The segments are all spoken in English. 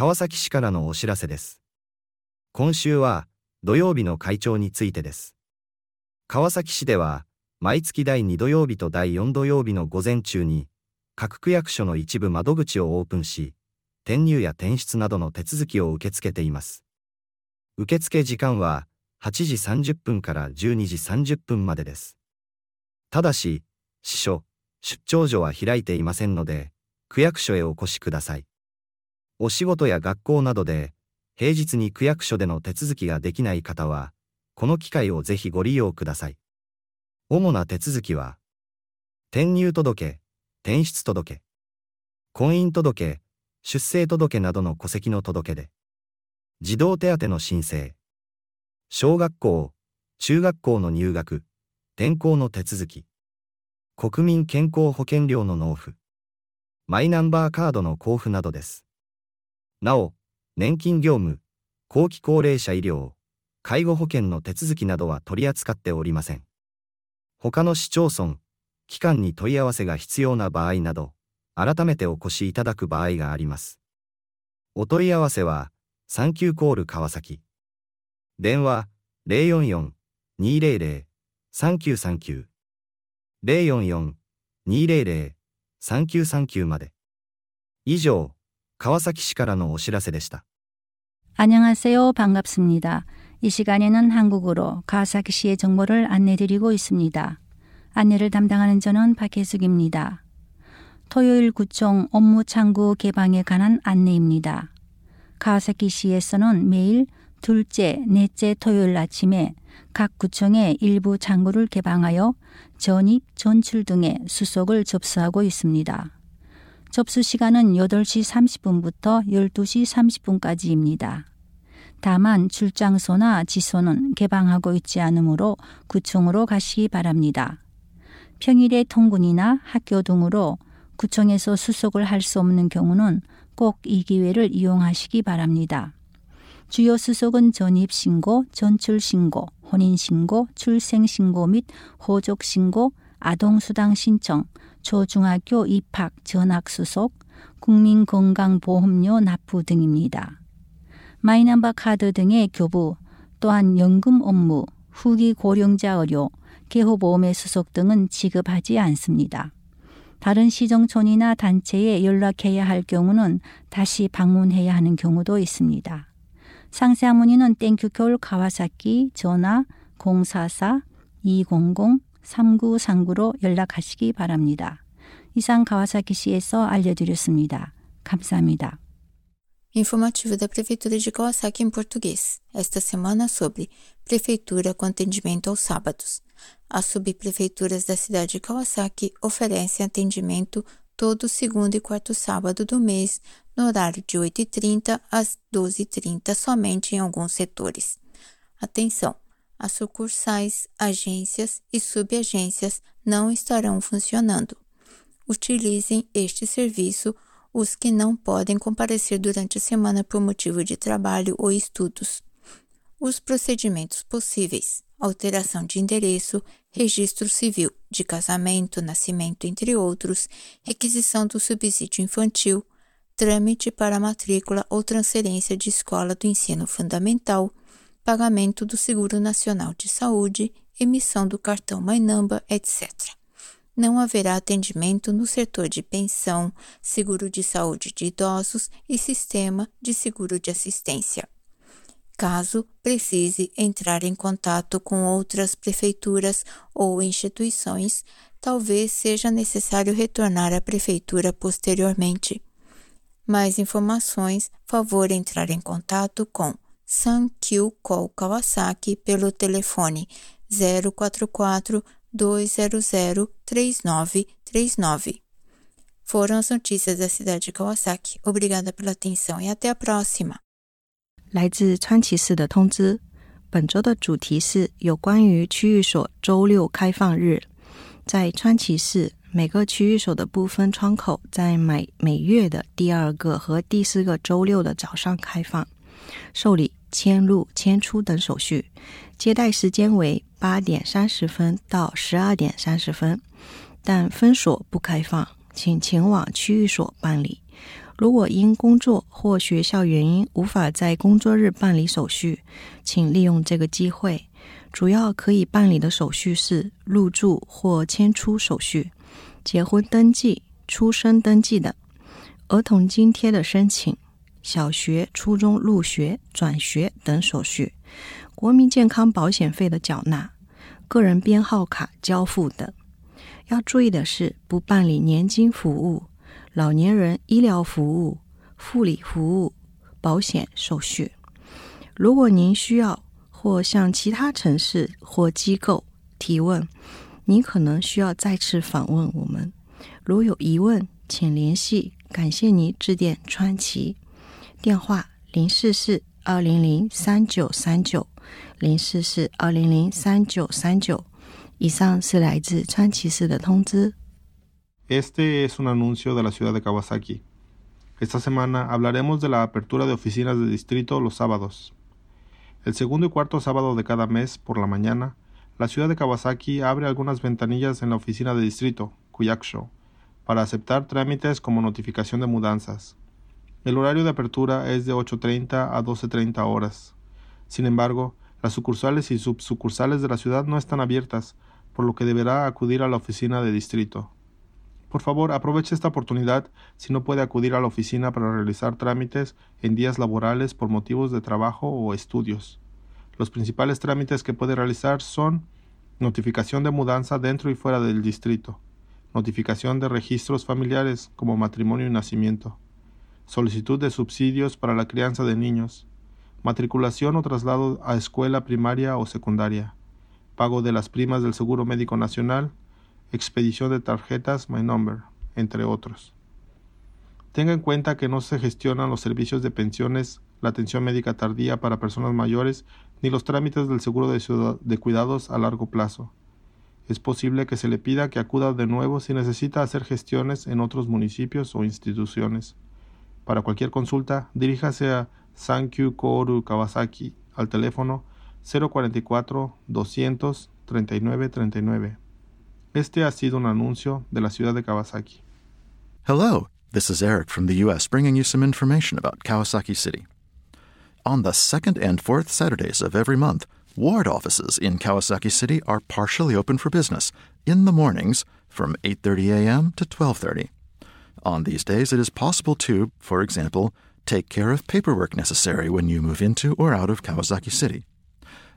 川崎市からのお知らせです。今週は土曜日の会長についてです。川崎市では毎月第2土曜日と第4土曜日の午前中に各区役所の一部窓口をオープンし、転入や転出などの手続きを受け付けています。受付時間は8時30分から12時30分までです。ただし、支所、出張所は開いていませんので、区役所へお越しください。お仕事や学校などで、平日に区役所での手続きができない方は、この機会をぜひご利用ください。主な手続きは、転入届、転出届、婚姻届、出生届などの戸籍の届け出、児童手当の申請、小学校、中学校の入学、転校の手続き、国民健康保険料の納付、マイナンバーカードの交付などです。なお、年金業務、後期高齢者医療、介護保険の手続きなどは取り扱っておりません。他の市町村、機関に問い合わせが必要な場合など、改めてお越しいただく場合があります。お問い合わせは、サンキューコール川崎。電話、044-200-3939。044-200-3939まで。以上、 川崎市からのお知らせでした。 안녕하세요. 반갑습니다. 이 시간에는 한국어로 가와사키시의 정보를 안내드리고 있습니다. 안내를 담당하는 저는 박혜숙입니다. 토요일 구청 업무 창구 개방에 관한 안내입니다. 가와사키시에서는 매일 둘째, 넷째 토요일 아침에 각 구청의 일부 창구를 개방하여 전입, 전출 등의 수속을 접수하고 있습니다. 접수 시간은 8시 30분부터 12시 30분까지입니다. 다만 출장소나 지소는 개방하고 있지 않으므로 구청으로 가시기 바랍니다. 평일에 통근이나 학교 등으로 구청에서 수속을 할 수 없는 경우는 꼭 이 기회를 이용하시기 바랍니다. 주요 수속은 전입신고, 전출신고, 혼인신고, 출생신고 및 호족신고, 아동수당 신청, 초중학교 입학 전학수속, 국민건강보험료 납부 등입니다. 마이너바 카드 등의 교부, 또한 연금 업무, 후기 고령자 의료, 개호보험의 수속 등은 지급하지 않습니다. 다른 시정촌이나 단체에 연락해야 할 경우는 다시 방문해야 하는 경우도 있습니다. 상세한 문의는 땡큐콜 가와사키 전화 044-200-3939로 연락하시기 바랍니다. 이상 가와사키시에서 알려드렸습니다. 감사합니다. Informativo da Prefeitura de Kawasaki em português. Esta semana sobre Prefeitura com atendimento aos sábados. As subprefeituras da cidade de Kawasaki oferecem atendimento todo segundo e quarto sábado do mês, no horário de 8h30 às 12h30, somente em alguns setores. Atenção! As sucursais, agências e subagências não estarão funcionando. Utilizem este serviço os que não podem comparecer durante a semana por motivo de trabalho ou estudos. Os procedimentos possíveis: alteração de endereço, registro civil, de casamento, nascimento, entre outros, requisição do subsídio infantil, trâmite para matrícula ou transferência de escola do ensino fundamental, pagamento do Seguro Nacional de Saúde, emissão do cartão Mainamba, etc não haverá atendimento no setor de pensão, seguro de saúde de idosos e sistema de seguro de assistência. Caso precise entrar em contato com outras prefeituras ou instituições, talvez seja necessário retornar à prefeitura posteriormente. Mais informações, favor entrar em contato com Sankyu Call Kawasaki pelo telefone 044 2003939. Foram as notícias da cidade de Kawasaki. Obrigada pela atenção e até a próxima. 来自川崎市的通知，本周的主题是有关于区域所周六开放日。在川崎市，每个区域所的部分窗口在每每月的第二个和第四个周六的早上开放，受理迁入、迁出等手续。接待时间为八点三十分到十二点三十分，但分所不开放，请前往区域所办理。如果因工作或学校原因无法在工作日办理手续，请利用这个机会。主要可以办理的手续是入住或迁出手续、结婚登记、出生登记等、儿童津贴的申请、小学、初中入学、转学等手续、国民健康保险费的缴纳、个人编号卡交付等。要注意的是，不办理年金服务、老年人医疗服务、护理服务、保险手续。如果您需要，或向其他城市或机构提问，您可能需要再次访问我们。如有疑问，请联系。感谢您致电川崎，电话零四四二零零三九三九零四四二零零三九三九。以上是来自川崎市的通知。Este es un anuncio de la ciudad de Kawasaki. Esta semana hablaremos de la apertura de oficinas de distrito los sábados. El segundo y cuarto sábado de cada mes, por la mañana, la ciudad de Kawasaki abre algunas ventanillas en la oficina de distrito, Kuyakusho, para aceptar trámites como notificación de mudanzas. El horario de apertura es de 8.30 a 12.30 horas. Sin embargo, las sucursales y subsucursales de la ciudad no están abiertas, por lo que deberá acudir a la oficina de distrito. Por favor, aproveche esta oportunidad si no puede acudir a la oficina para realizar trámites en días laborales por motivos de trabajo o estudios. Los principales trámites que puede realizar son notificación de mudanza dentro y fuera del distrito, notificación de registros familiares como matrimonio y nacimiento, solicitud de subsidios para la crianza de niños, matriculación o traslado a escuela primaria o secundaria, pago de las primas del Seguro Médico Nacional, expedición de tarjetas My Number, entre otros. Tenga en cuenta que no se gestionan los servicios de pensiones, la atención médica tardía para personas mayores, ni los trámites del seguro de, de cuidados a largo plazo. Es posible que se le pida que acuda de nuevo si necesita hacer gestiones en otros municipios o instituciones. Para cualquier consulta, diríjase a Sankyu Koru Kawasaki al teléfono 044 200 39 39. Este ha sido un anuncio de la ciudad de Kawasaki. Hello, this is Eric from the US bringing you some information about Kawasaki City. On the second and fourth Saturdays of every month, ward offices in Kawasaki City are partially open for business in the mornings from 8:30 a.m. to 12:30. On these days, it is possible to, for example, take care of paperwork necessary when you move into or out of Kawasaki City.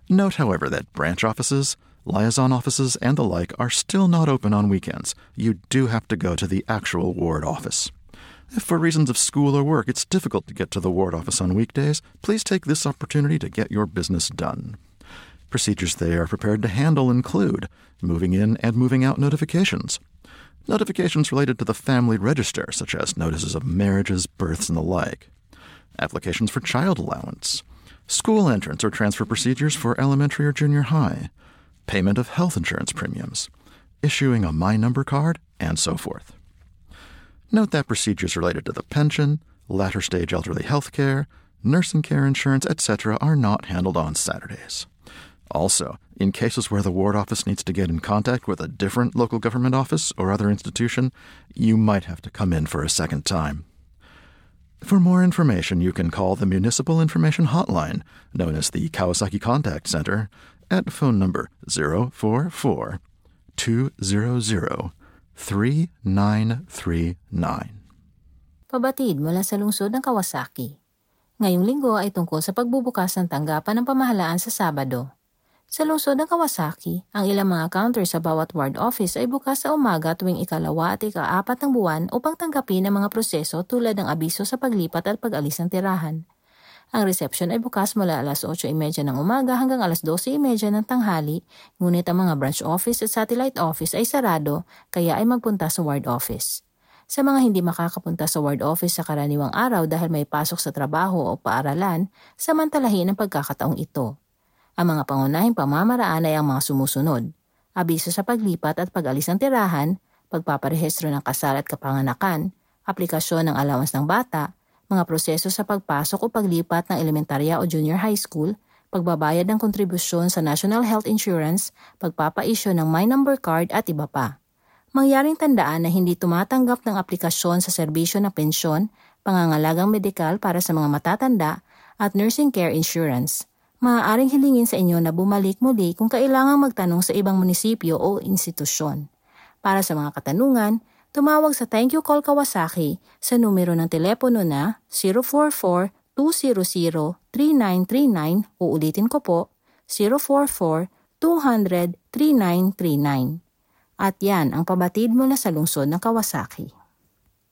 Note, however, that branch offices, liaison offices, and the like are still not open on weekends. You do have to go to the actual ward office. If for reasons of school or work it's difficult to get to the ward office on weekdays, please take this opportunity to get your business done. Procedures they are prepared to handle include moving in and moving out notifications, notifications related to the family register, such as notices of marriages, births, and the like, applications for child allowance, school entrance or transfer procedures for elementary or junior high, payment of health insurance premiums, issuing a My Number card, and so forth. Note that procedures related to the pension, latter stage elderly health care, nursing care insurance, etc., are not handled on Saturdays. Also, in cases where the ward office needs to get in contact with a different local government office or other institution, you might have to come in for a second time. For more information, you can call the Municipal Information Hotline, known as the Kawasaki Contact Center, at phone number 044 200 3939. Pabatid mula sa lungsod ng Kawasaki. Ngayong linggo ay tungkol sa pagbubukas ng tanggapan ng pamahalaan sa Sabado. Sa lungsod ng Kawasaki, ang ilang mga counter sa bawat ward office ay bukas sa umaga tuwing ikalawa at ikaapat ng buwan upang tanggapin ang mga proseso tulad ng abiso sa paglipat at pag-alis ng tirahan. Ang reception ay bukas mula alas 8.30 ng umaga hanggang alas 12.30 ng tanghali, ngunit ang mga branch office at satellite office ay sarado, kaya ay magpunta sa ward office. Sa mga hindi makakapunta sa ward office sa karaniwang araw dahil may pasok sa trabaho o paaralan, samantalahin ang pagkakataong ito. Ang mga pangunahing pamamaraan ay ang mga sumusunod. Abiso sa paglipat at pag-alis ng tirahan, pagpaparehistro ng kasal at kapanganakan, aplikasyon ng allowance ng bata, mga proseso sa pagpasok o paglipat ng elementarya o junior high school, pagbabayad ng kontribusyon sa National Health Insurance, pagpapaisyo ng My Number Card at iba pa. Mangyaring tandaan na hindi tumatanggap ng aplikasyon sa serbisyo ng pensyon, pangangalagang medikal para sa mga matatanda at nursing care insurance. Maaaring hilingin sa inyo na bumalik muli kung kailangang magtanong sa ibang munisipyo o institusyon. Para sa mga katanungan, tumawag sa Thank You Call Kawasaki sa numero ng telepono na 044-200-3939 o ulitin ko po, 044-200-3939. At yan ang pabatid mula sa lungsod ng Kawasaki.